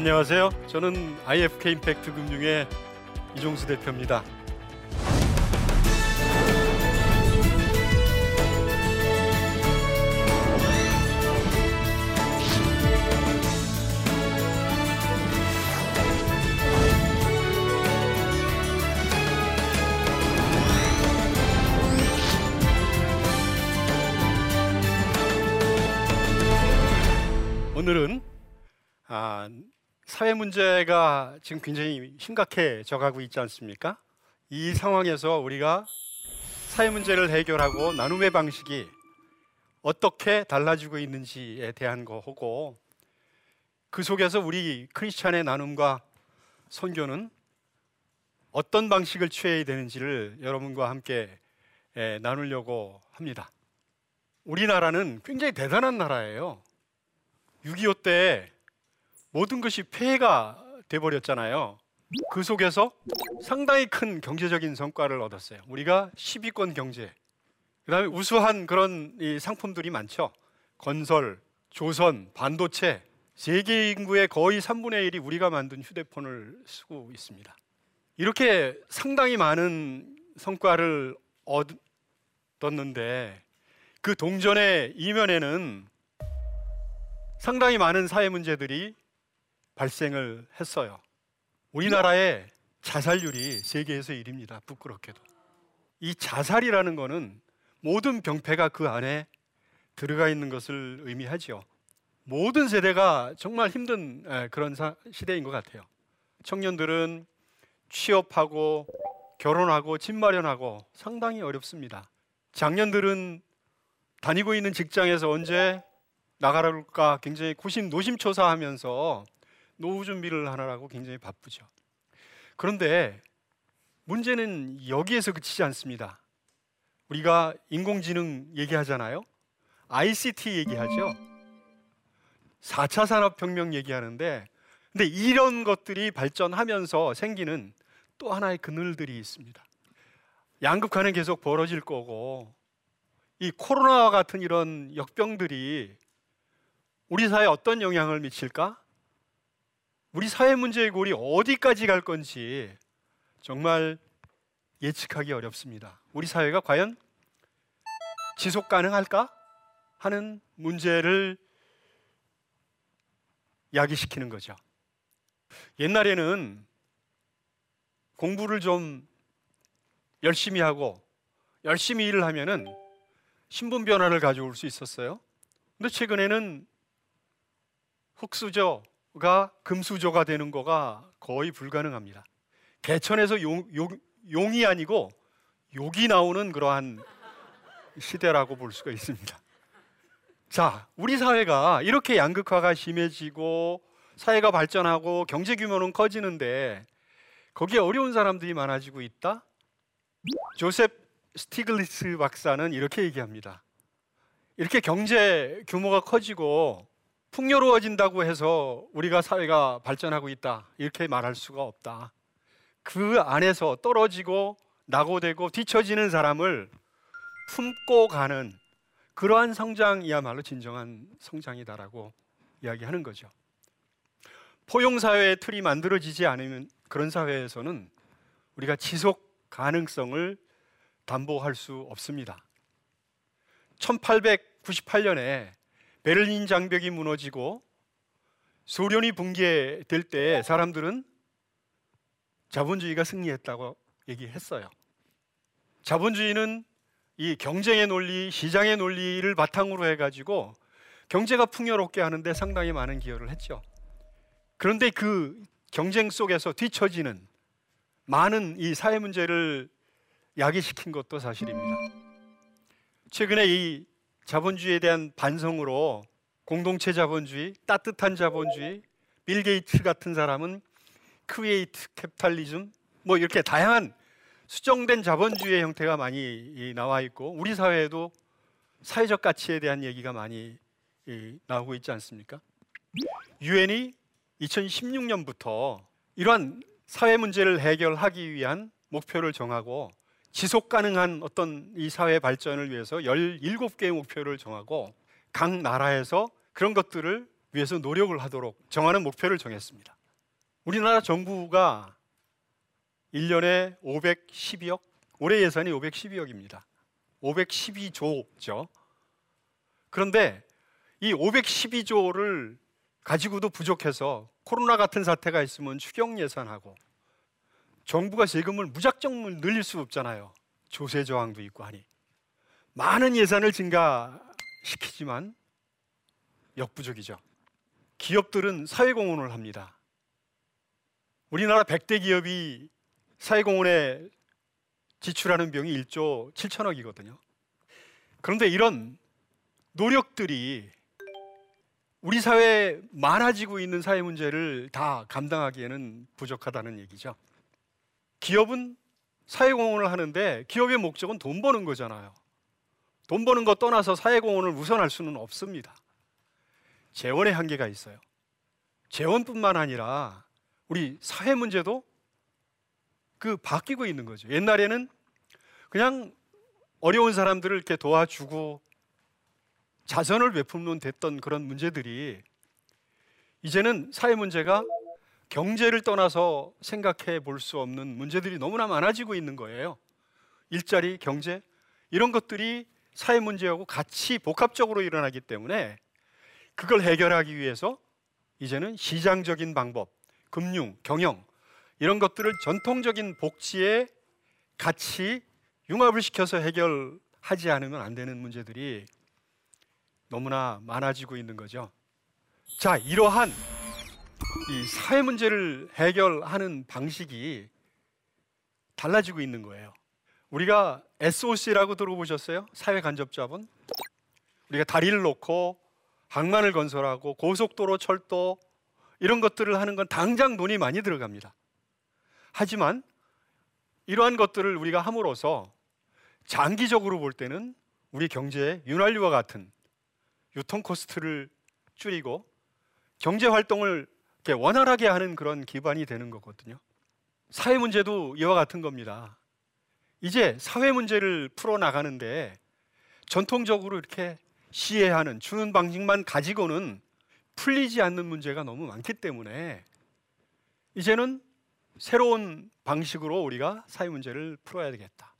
안녕하세요. 저는 IFK 임팩트 금융의 이종수 대표입니다. 오늘은 아, 사회 문제가 지금 굉장히 심각해져 가고 있지 않습니까? 이 상황에서 우리가 사회 문제를 해결하고 나눔의 방식이 어떻게 달라지고 있는지에 대한 거고 그 속에서 우리 크리스찬의 나눔과 선교는 어떤 방식을 취해야 되는지를 여러분과 함께 예, 나누려고 합니다. 우리나라는 굉장히 대단한 나라예요. 6.25때 모든 것이 폐해가 돼버렸잖아요. 그 속에서 상당히 큰 경제적인 성과를 얻었어요. 우리가 10위권 경제, 그 다음에 우수한 그런 상품들이 많죠. 건설, 조선, 반도체, 세계 인구의 거의 3분의 1이 우리가 만든 휴대폰을 쓰고 있습니다. 이렇게 상당히 많은 성과를 얻었는데 그 동전의 이면에는 상당히 많은 사회 문제들이 발생을 했어요. 우리나라의 자살률이 세계에서 1위입니다. 부끄럽게도. 이 자살이라는 것은 모든 병폐가 그 안에 들어가 있는 것을 의미하죠. 모든 세대가 정말 힘든 그런 시대인 것 같아요. 청년들은 취업하고 결혼하고 집 마련하고 상당히 어렵습니다. 장년들은 다니고 있는 직장에서 언제 나가랄까 굉장히 고심 노심초사하면서 노후 준비를 하느라고 굉장히 바쁘죠. 그런데 문제는 여기에서 그치지 않습니다. 우리가 인공지능 얘기하잖아요. ICT 얘기하죠. 4차 산업혁명 얘기하는데 근데 이런 것들이 발전하면서 생기는 또 하나의 그늘들이 있습니다. 양극화는 계속 벌어질 거고 이 코로나와 같은 이런 역병들이 우리 사회에 어떤 영향을 미칠까? 우리 사회 문제의 골이 어디까지 갈 건지 정말 예측하기 어렵습니다. 우리 사회가 과연 지속 가능할까 하는 문제를 야기시키는 거죠. 옛날에는 공부를 좀 열심히 하고 열심히 일을 하면은 신분 변화를 가져올 수 있었어요. 근데 최근에는 흙수저 가 금수저가 되는 거가 거의 불가능합니다. 개천에서 용, 용, 용 이 아니고 욕이 나오는 그러한 시대라고 볼 수가 있습니다. 자, 우리 사회가 이렇게 양극화가 심해지고 사회가 발전하고 경제 규모는 커지는데 거기에 어려운 사람들이 많아지고 있다? 조셉 스티글리츠 박사는 이렇게 얘기합니다. 이렇게 경제 규모가 커지고 풍요로워진다고 해서 우리가 사회가 발전하고 있다 이렇게 말할 수가 없다. 그 안에서 떨어지고 낙오되고 뒤처지는 사람을 품고 가는 그러한 성장이야말로 진정한 성장이다라고 이야기하는 거죠. 포용 사회의 틀이 만들어지지 않으면 그런 사회에서는 우리가 지속 가능성을 담보할 수 없습니다. 1898년에 베를린 장벽이 무너지고 소련이 붕괴될 때 사람들은 자본주의가 승리했다고 얘기했어요. 자본주의는 이 경쟁의 논리, 시장의 논리를 바탕으로 해가지고 경제가 풍요롭게 하는데 상당히 많은 기여를 했죠. 그런데 그 경쟁 속에서 뒤처지는 많은 이 사회 문제를 야기시킨 것도 사실입니다. 최근에 이 자본주의에 대한 반성으로 공동체 자본주의, 따뜻한 자본주의, 빌 게이츠 같은 사람은 creative capitalism 뭐 이렇게 다양한 수정된 자본주의의 형태가 많이 나와 있고 우리 사회에도 사회적 가치에 대한 얘기가 많이 나오고 있지 않습니까? 유엔이 2016년부터 이러한 사회 문제를 해결하기 위한 목표를 정하고 지속 가능한 어떤 이 사회 발전을 위해서 17개의 목표를 정하고 각 나라에서 그런 것들을 위해서 노력을 하도록 정하는 목표를 정했습니다. 우리나라 정부가 1년에 512억, 올해 예산이 512억입니다. 512조죠. 그런데 이 512조를 가지고도 부족해서 코로나 같은 사태가 있으면 추경 예산하고 정부가 세금을 무작정 늘릴 수 없잖아요. 조세 저항도 있고 하니 많은 예산을 증가시키지만 역부족이죠. 기업들은 사회공헌을 합니다. 우리나라 100대 기업이 사회공헌에 지출하는 비용이 1조 7천억이거든요. 그런데 이런 노력들이 우리 사회에 많아지고 있는 사회 문제를 다 감당하기에는 부족하다는 얘기죠. 기업은 사회공헌을 하는데 기업의 목적은 돈 버는 거잖아요. 돈 버는 거 떠나서 사회공헌을 우선할 수는 없습니다. 재원의 한계가 있어요. 재원뿐만 아니라 우리 사회 문제도 그 바뀌고 있는 거죠. 옛날에는 그냥 어려운 사람들을 이렇게 도와주고 자선을 베풀면 됐던 그런 문제들이 이제는 사회 문제가 경제를 떠나서 생각해 볼 수 없는 문제들이 너무나 많아지고 있는 거예요. 일자리, 경제 이런 것들이 사회 문제하고 같이 복합적으로 일어나기 때문에 그걸 해결하기 위해서 이제는 시장적인 방법, 금융, 경영 이런 것들을 전통적인 복지에 같이 융합을 시켜서 해결하지 않으면 안 되는 문제들이 너무나 많아지고 있는 거죠. 자, 이러한 이 사회 문제를 해결하는 방식이 달라지고 있는 거예요. 우리가 SOC라고 들어보셨어요? 사회 간접 자본. 우리가 다리를 놓고 항만을 건설하고 고속도로, 철도 이런 것들을 하는 건 당장 돈이 많이 들어갑니다. 하지만 이러한 것들을 우리가 함으로써 장기적으로 볼 때는 우리 경제의 윤활유와 같은 유통 코스트를 줄이고 경제 활동을 원활하게 하는 그런 기반이 되는 거거든요. 사회 문제도 이와 같은 겁니다. 이제 사회 문제를 풀어 나가는데 전통적으로 이렇게 시해하는 주는 방식만 가지고는 풀리지 않는 문제가 너무 많기 때문에 이제는 새로운 방식으로 우리가 사회 문제를 풀어야 되겠다.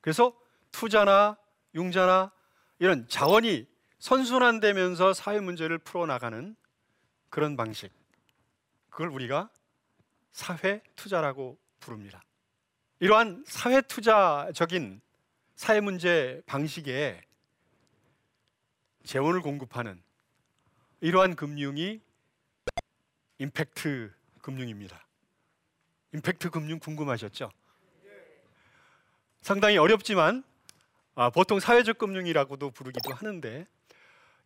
그래서 투자나 융자나 이런 자원이 선순환되면서 사회 문제를 풀어 나가는 그런 방식. 그걸 우리가 사회 투자라고 부릅니다. 이러한 사회 투자적인 사회 문제 방식에 재원을 공급하는 이러한 금융이 임팩트 금융입니다. 임팩트 금융 궁금하셨죠? 상당히 어렵지만 아, 보통 사회적 금융이라고도 부르기도 하는데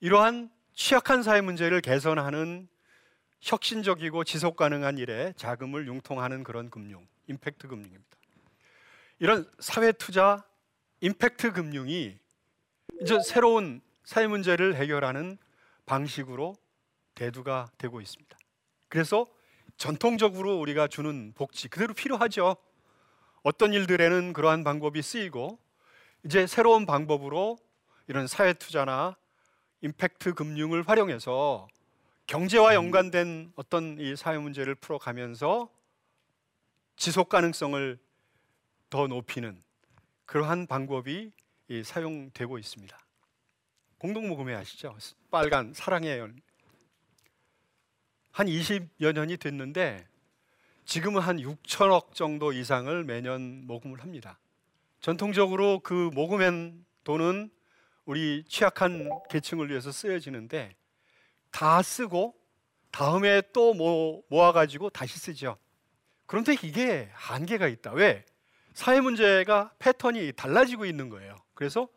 이러한 취약한 사회 문제를 개선하는 혁신적이고 지속 가능한 일에 자금을 융통하는 그런 금융, 임팩트 금융입니다. 이런 사회 투자 임팩트 금융이 이제 새로운 사회 문제를 해결하는 방식으로 대두가 되고 있습니다. 그래서 전통적으로 우리가 주는 복지 그대로 필요하죠. 어떤 일들에는 그러한 방법이 쓰이고 이제 새로운 방법으로 이런 사회 투자나 임팩트 금융을 활용해서 경제와 연관된 어떤 이 사회 문제를 풀어가면서 지속 가능성을 더 높이는 그러한 방법이 사용되고 있습니다. 공동 모금회 아시죠? 빨간 사랑의 열. 한 20여 년이 됐는데 지금은 한 6천억 정도 이상을 매년 모금을 합니다. 전통적으로 그 모금한 돈은 우리 취약한 계층을 위해서 쓰여지는데 다 쓰고 다음에 또 모, 모아가지고 다시 쓰죠. 그런데 이게 한계가 있다. 왜? 사회 문제가 패턴이 달라지고 있는 거예요. 그래서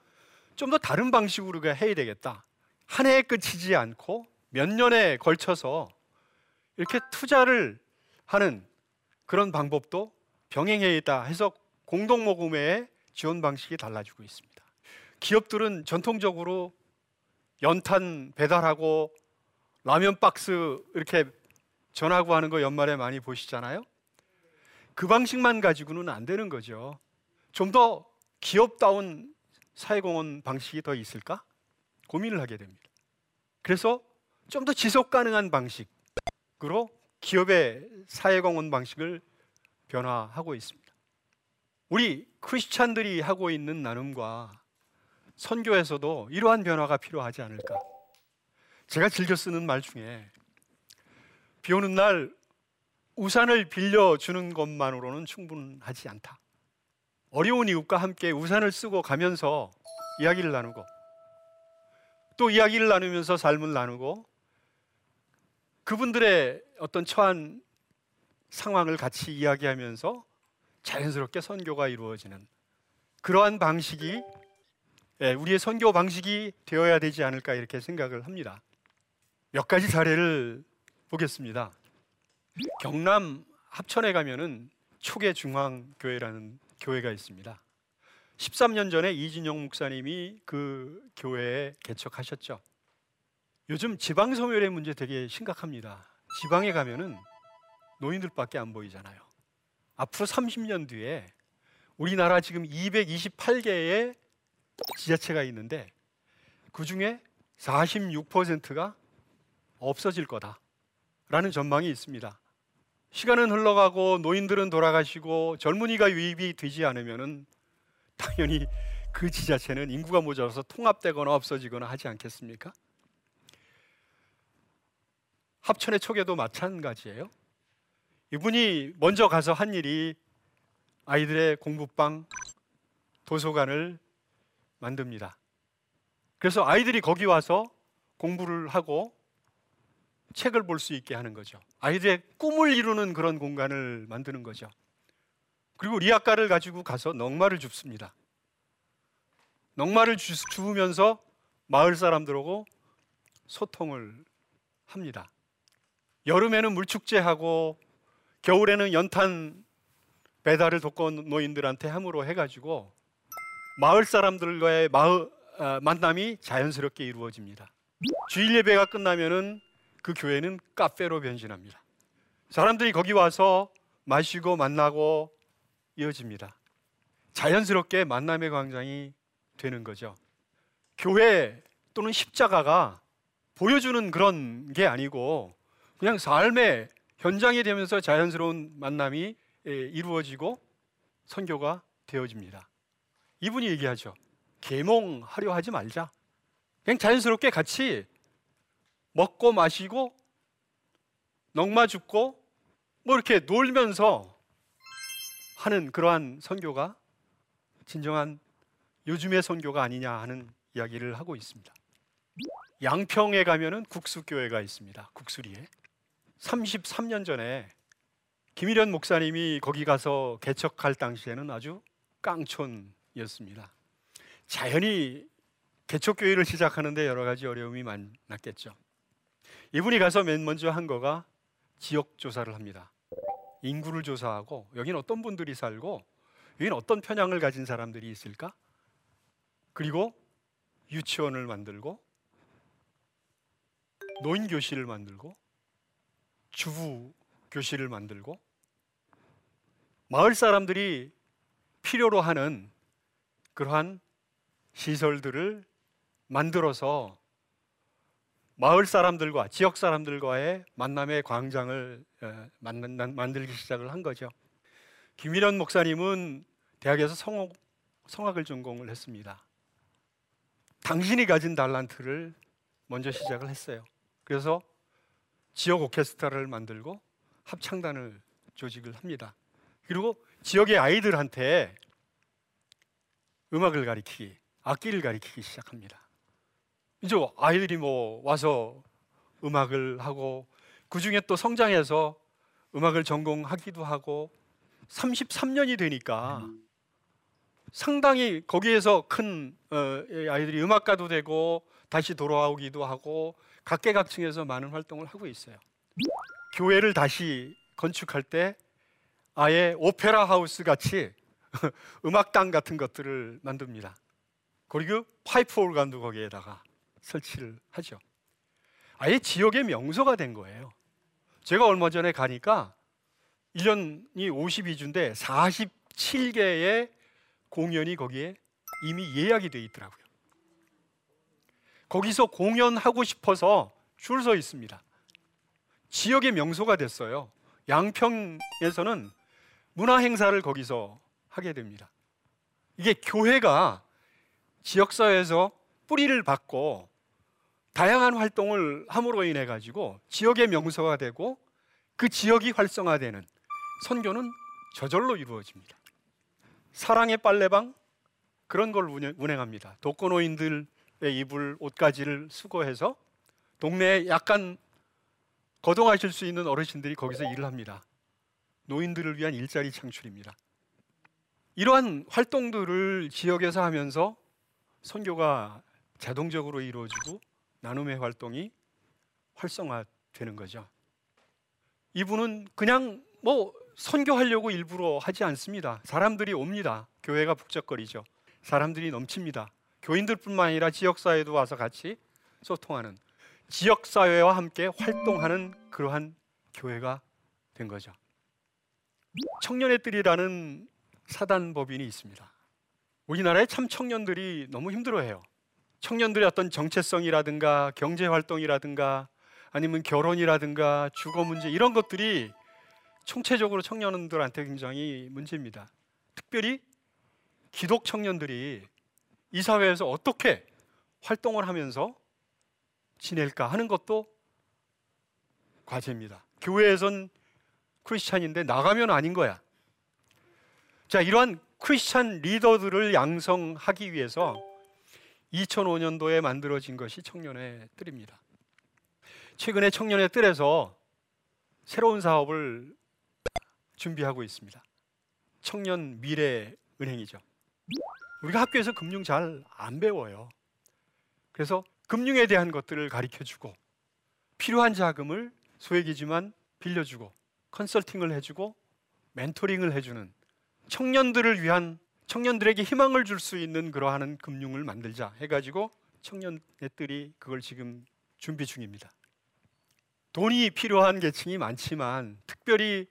좀 더 다른 방식으로 해야 되겠다. 한 해에 끝이지 않고 몇 년에 걸쳐서 이렇게 투자를 하는 그런 방법도 병행해야 다 해서 공동 모금의 지원 방식이 달라지고 있습니다. 기업들은 전통적으로 연탄 배달하고 라면 박스 이렇게 전하고 하는 거 연말에 많이 보시잖아요. 그 방식만 가지고는 안 되는 거죠. 좀 더 기업다운 사회공헌 방식이 더 있을까? 고민을 하게 됩니다. 그래서 좀 더 지속 가능한 방식으로 기업의 사회공헌 방식을 변화하고 있습니다. 우리 크리스찬들이 하고 있는 나눔과 선교에서도 이러한 변화가 필요하지 않을까? 제가 즐겨 쓰는 말 중에 비 오는 날 우산을 빌려주는 것만으로는 충분하지 않다. 어려운 이웃과 함께 우산을 쓰고 가면서 이야기를 나누고 또 이야기를 나누면서 삶을 나누고 그분들의 어떤 처한 상황을 같이 이야기하면서 자연스럽게 선교가 이루어지는 그러한 방식이 예, 우리의 선교 방식이 되어야 되지 않을까 이렇게 생각을 합니다. 몇 가지 사례를 보겠습니다. 경남 합천에 가면은 초계 중앙 교회라는 교회가 있습니다. 13년 전에 이진영 목사님이 그 교회에 개척하셨죠. 요즘 지방 소멸의 문제 되게 심각합니다. 지방에 가면은 노인들밖에 안 보이잖아요. 앞으로 30년 뒤에 우리나라 지금 228개의 지자체가 있는데 그 중에 46%가 없어질 거다라는 전망이 있습니다. 시간은 흘러가고 노인들은 돌아가시고 젊은이가 유입이 되지 않으면은 당연히 그 지자체는 인구가 모자라서 통합되거나 없어지거나 하지 않겠습니까? 합천의 초계도 마찬가지예요. 이분이 먼저 가서 한 일이 아이들의 공부방 도서관을 만듭니다. 그래서 아이들이 거기 와서 공부를 하고 책을 볼 수 있게 하는 거죠. 아이들의 꿈을 이루는 그런 공간을 만드는 거죠. 그리고 리아카를 가지고 가서 넉마를 줍습니다. 넉마를 주, 주면서 마을 사람들하고 소통을 합니다. 여름에는 물축제하고 겨울에는 연탄 배달을 독거노인들한테 함으로 해가지고 마을 사람들과의 마을, 아, 만남이 자연스럽게 이루어집니다. 주일 예배가 끝나면은 그 교회는 카페로 변신합니다. 사람들이 거기 와서 마시고 만나고 이어집니다. 자연스럽게 만남의 광장이 되는 거죠. 교회 또는 십자가가 보여주는 그런 게 아니고 그냥 삶의 현장이 되면서 자연스러운 만남이 이루어지고 선교가 되어집니다. 이분이 얘기하죠. 계몽하려 하지 말자. 그냥 자연스럽게 같이 먹고 마시고 넉마 죽고 뭐 이렇게 놀면서 하는 그러한 선교가 진정한 요즘의 선교가 아니냐 하는 이야기를 하고 있습니다. 양평에 가면은 국수교회가 있습니다. 국수리에 33년 전에 김일현 목사님이 거기 가서 개척할 당시에는 아주 깡촌이었습니다. 자연히 개척교회를 시작하는데 여러 가지 어려움이 많았겠죠. 이분이 가서 맨 먼저 한 거가 지역 조사를 합니다. 인구를 조사하고 여기는 어떤 분들이 살고 여기는 어떤 편향을 가진 사람들이 있을까? 그리고 유치원을 만들고 노인 교실을 만들고 주부 교실을 만들고 마을 사람들이 필요로 하는 그러한 시설들을 만들어서 마을 사람들과 지역 사람들과의 만남의 광장을 만들기 시작을 한 거죠. 김일현 목사님은 대학에서 성악, 성악을 전공을 했습니다. 당신이 가진 달란트를 먼저 시작을 했어요. 그래서 지역 오케스트라를 만들고 합창단을 조직을 합니다. 그리고 지역의 아이들한테 음악을 가리키기, 악기를 가리키기 시작합니다. 이제 아이들이 뭐 와서 음악을 하고 그 중에 또 성장해서 음악을 전공하기도 하고 33년이 되니까 상당히 거기에서 큰 어, 아이들이 음악가도 되고 다시 돌아오기도 하고 각계각층에서 많은 활동을 하고 있어요. 교회를 다시 건축할 때 아예 오페라 하우스 같이 음악당 같은 것들을 만듭니다. 그리고 파이프 오르간도 거기에다가 설치를 하죠. 아예 지역의 명소가 된 거예요. 제가 얼마 전에 가니까 1년이 52주인데 47개의 공연이 거기에 이미 예약이 돼 있더라고요. 거기서 공연하고 싶어서 줄 서 있습니다. 지역의 명소가 됐어요. 양평에서는 문화 행사를 거기서 하게 됩니다. 이게 교회가 지역사회에서 뿌리를 받고 다양한 활동을 함으로 인해 가지고 지역의 명소가 되고 그 지역이 활성화되는 선교는 저절로 이루어집니다. 사랑의 빨래방 그런 걸 운행합니다. 독거노인들의 입을 옷가지를 수거해서 동네에 약간 거동하실 수 있는 어르신들이 거기서 일을 합니다. 노인들을 위한 일자리 창출입니다. 이러한 활동들을 지역에서 하면서 선교가 자동적으로 이루어지고 나눔의 활동이 활성화되는 거죠. 이분은 그냥 뭐 선교하려고 일부러 하지 않습니다. 사람들이 옵니다. 교회가 북적거리죠. 사람들이 넘칩니다. 교인들뿐만 아니라 지역 사회도 와서 같이 소통하는 지역 사회와 함께 활동하는 그러한 교회가 된 거죠. 청년의 뜰이라는 사단 법인이 있습니다. 우리나라의 참 청년들이 너무 힘들어해요. 청년들의 어떤 정체성이라든가 경제 활동이라든가 아니면 결혼이라든가 주거 문제 이런 것들이 총체적으로 청년들한테 굉장히 문제입니다. 특별히 기독 청년들이 이 사회에서 어떻게 활동을 하면서 지낼까 하는 것도 과제입니다. 교회에선 크리스찬인데 나가면 아닌 거야. 자, 이러한 크리스찬 리더들을 양성하기 위해서 2005년도에 만들어진 것이 청년의 뜰입니다. 최근에 청년의 뜰에서 새로운 사업을 준비하고 있습니다. 청년 미래 은행이죠. 우리가 학교에서 금융 잘 안 배워요. 그래서 금융에 대한 것들을 가르쳐 주고 필요한 자금을 소액이지만 빌려주고 컨설팅을 해주고 멘토링을 해주는 청년들을 위한 청년들에게 희망을 줄 수 있는 그러한 금융을 만들자 해가지고 청년들이 그걸 지금 준비 중입니다. 돈이 필요한 계층이 많지만 특별히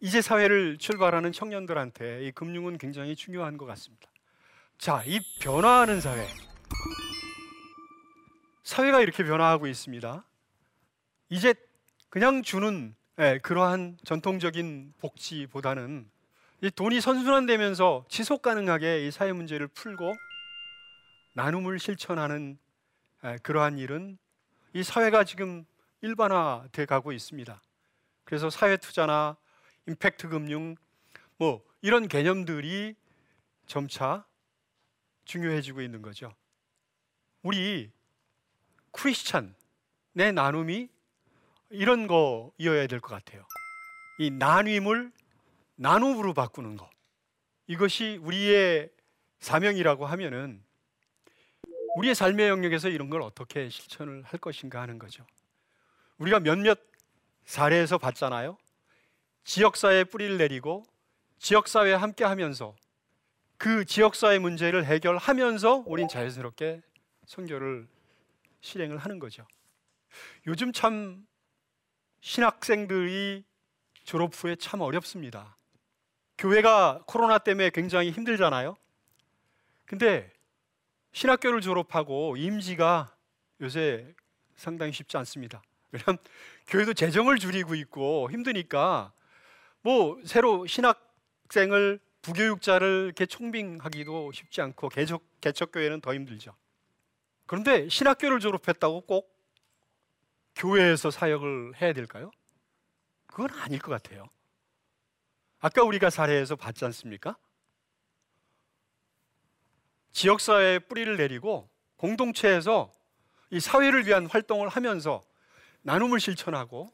이제 사회를 출발하는 청년들한테 이 금융은 굉장히 중요한 것 같습니다. 자, 이 변화하는 사회. 사회가 이렇게 변화하고 있습니다. 이제 그냥 주는 예, 그러한 전통적인 복지보다는 이 돈이 선순환되면서 지속 가능하게 이 사회 문제를 풀고 나눔을 실천하는 그러한 일은 이 사회가 지금 일반화돼 가고 있습니다. 그래서 사회 투자나 임팩트 금융 뭐 이런 개념들이 점차 중요해지고 있는 거죠. 우리 크리스찬의 나눔이 이런 거이어야 될 것 같아요. 이 나눔을 나눔으로 바꾸는 것. 이것이 우리의 사명이라고 하면은 우리의 삶의 영역에서 이런 걸 어떻게 실천을 할 것인가 하는 거죠. 우리가 몇몇 사례에서 봤잖아요. 지역사회에 뿌리를 내리고 지역사회에 함께 하면서 그 지역사회 문제를 해결하면서 우린 자연스럽게 선교를 실행을 하는 거죠. 요즘 참 신학생들이 졸업 후에 참 어렵습니다. 교회가 코로나 때문에 굉장히 힘들잖아요. 근데 신학교를 졸업하고 임지가 요새 상당히 쉽지 않습니다. 왜냐하면 교회도 재정을 줄이고 있고 힘드니까 뭐 새로 신학생을 부교육자를 이렇게 총빙하기도 쉽지 않고 개척 개척 교회는 더 힘들죠. 그런데 신학교를 졸업했다고 꼭 교회에서 사역을 해야 될까요? 그건 아닐 것 같아요. 아까 우리가 사례에서 봤지 않습니까? 지역사회에 뿌리를 내리고 공동체에서 이 사회를 위한 활동을 하면서 나눔을 실천하고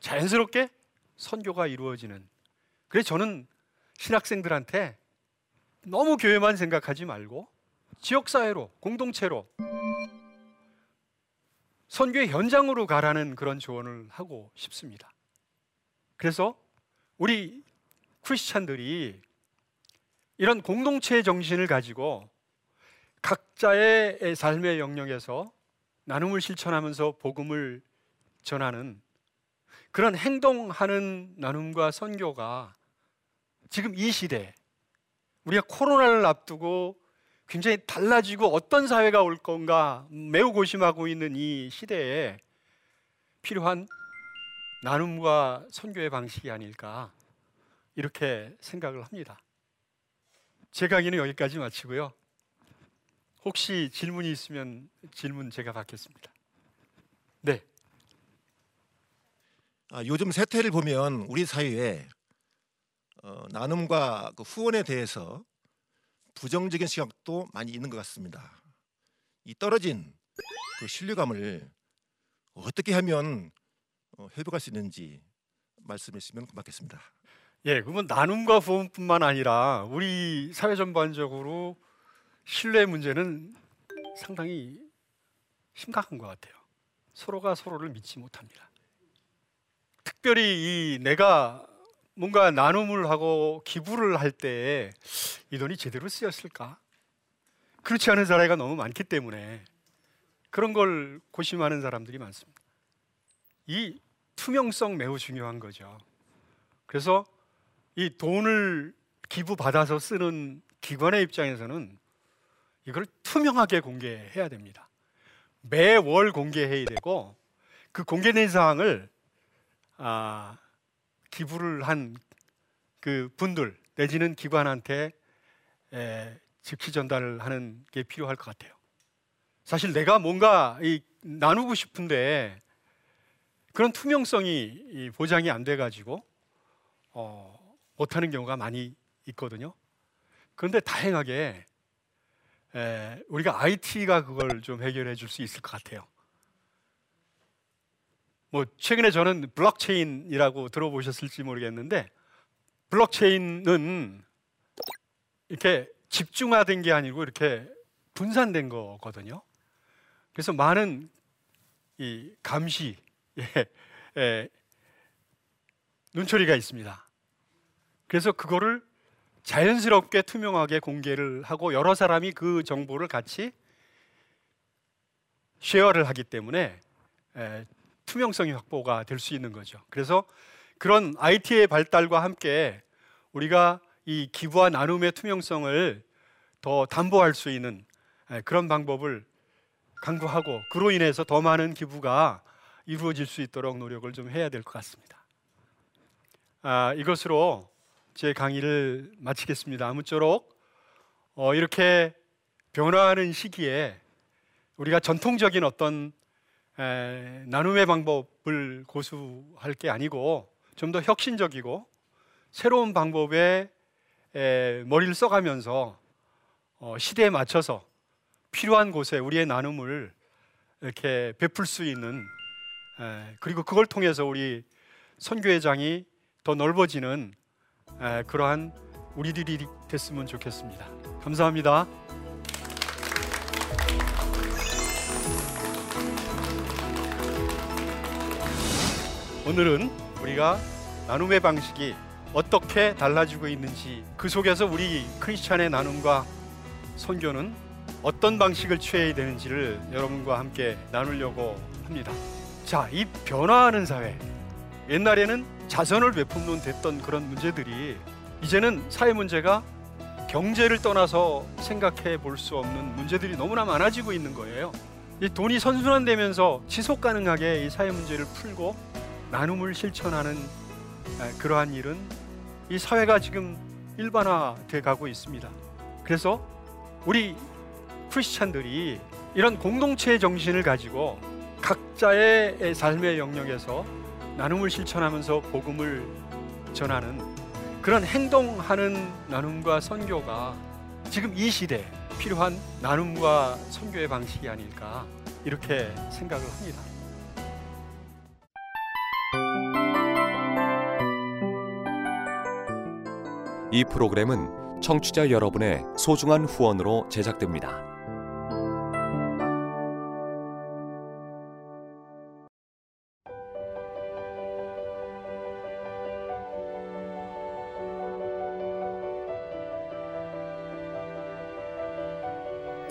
자연스럽게 선교가 이루어지는 그래서 저는 신학생들한테 너무 교회만 생각하지 말고 지역사회로 공동체로 선교의 현장으로 가라는 그런 조언을 하고 싶습니다. 그래서 우리 크리스찬들이 이런 공동체의 정신을 가지고 각자의 삶의 영역에서 나눔을 실천하면서 복음을 전하는 그런 행동하는 나눔과 선교가 지금 이 시대 우리가 코로나를 앞두고 굉장히 달라지고 어떤 사회가 올 건가 매우 고심하고 있는 이 시대에 필요한 나눔과 선교의 방식이 아닐까 이렇게 생각을 합니다. 제 강의는 여기까지 마치고요. 혹시 질문이 있으면 질문 제가 받겠습니다. 네. 아, 요즘 세태를 보면 우리 사회에 어, 나눔과 그 후원에 대해서 부정적인 시각도 많이 있는 것 같습니다. 이 떨어진 그 신뢰감을 어떻게 하면 어, 회복할 수 있는지 말씀해 주시면 고맙겠습니다. 예, 그러면 나눔과 후원뿐만 아니라 우리 사회 전반적으로 신뢰 문제는 상당히 심각한 것 같아요. 서로가 서로를 믿지 못합니다. 특별히 이 내가 뭔가 나눔을 하고 기부를 할 때 이 돈이 제대로 쓰였을까? 그렇지 않은 사례가 너무 많기 때문에 그런 걸 고심하는 사람들이 많습니다. 이 투명성 매우 중요한 거죠. 그래서 이 돈을 기부 받아서 쓰는 기관의 입장에서는 이걸 투명하게 공개해야 됩니다. 매월 공개해야 되고 그 공개된 사항을 아, 기부를 한 그 분들 내지는 기관한테 에, 즉시 전달을 하는 게 필요할 것 같아요. 사실 내가 뭔가 이, 나누고 싶은데 그런 투명성이 보장이 안 돼가지고 어, 못하는 경우가 많이 있거든요. 그런데 다행하게 에, 우리가 IT가 그걸 좀 해결해 줄 수 있을 것 같아요. 뭐 최근에 저는 블록체인이라고 들어보셨을지 모르겠는데 블록체인은 이렇게 집중화된 게 아니고 이렇게 분산된 거거든요. 그래서 많은 이 감시, 예, 예, 눈초리가 있습니다. 그래서 그거를 자연스럽게 투명하게 공개를 하고 여러 사람이 그 정보를 같이 쉐어를 하기 때문에 에, 투명성이 확보가 될 수 있는 거죠. 그래서 그런 IT의 발달과 함께 우리가 이 기부와 나눔의 투명성을 더 담보할 수 있는 에, 그런 방법을 강구하고 그로 인해서 더 많은 기부가 이루어질 수 있도록 노력을 좀 해야 될 것 같습니다. 아, 이것으로 제 강의를 마치겠습니다. 아무쪼록 어, 이렇게 변화하는 시기에 우리가 전통적인 어떤 에, 나눔의 방법을 고수할 게 아니고 좀 더 혁신적이고 새로운 방법에 에, 머리를 써가면서 어, 시대에 맞춰서 필요한 곳에 우리의 나눔을 이렇게 베풀 수 있는 에, 그리고 그걸 통해서 우리 선교회장이 더 넓어지는 그러한 우리들이 됐으면 좋겠습니다. 감사합니다. 오늘은 우리가 나눔의 방식이 어떻게 달라지고 있는지 그 속에서 우리 크리스찬의 나눔과 선교는 어떤 방식을 취해야 되는지를 여러분과 함께 나누려고 합니다. 자, 이 변화하는 사회. 옛날에는 자선을 베품론 됐던 그런 문제들이 이제는 사회 문제가 경제를 떠나서 생각해 볼 수 없는 문제들이 너무나 많아지고 있는 거예요. 이 돈이 선순환되면서 지속 가능하게 이 사회 문제를 풀고 나눔을 실천하는 그러한 일은 이 사회가 지금 일반화돼 가고 있습니다. 그래서 우리 크리스찬들이 이런 공동체의 정신을 가지고 각자의 삶의 영역에서 나눔을 실천하면서 복음을 전하는 그런 행동하는 나눔과 선교가 지금 이 시대에 필요한 나눔과 선교의 방식이 아닐까 이렇게 생각을 합니다. 이 프로그램은 청취자 여러분의 소중한 후원으로 제작됩니다.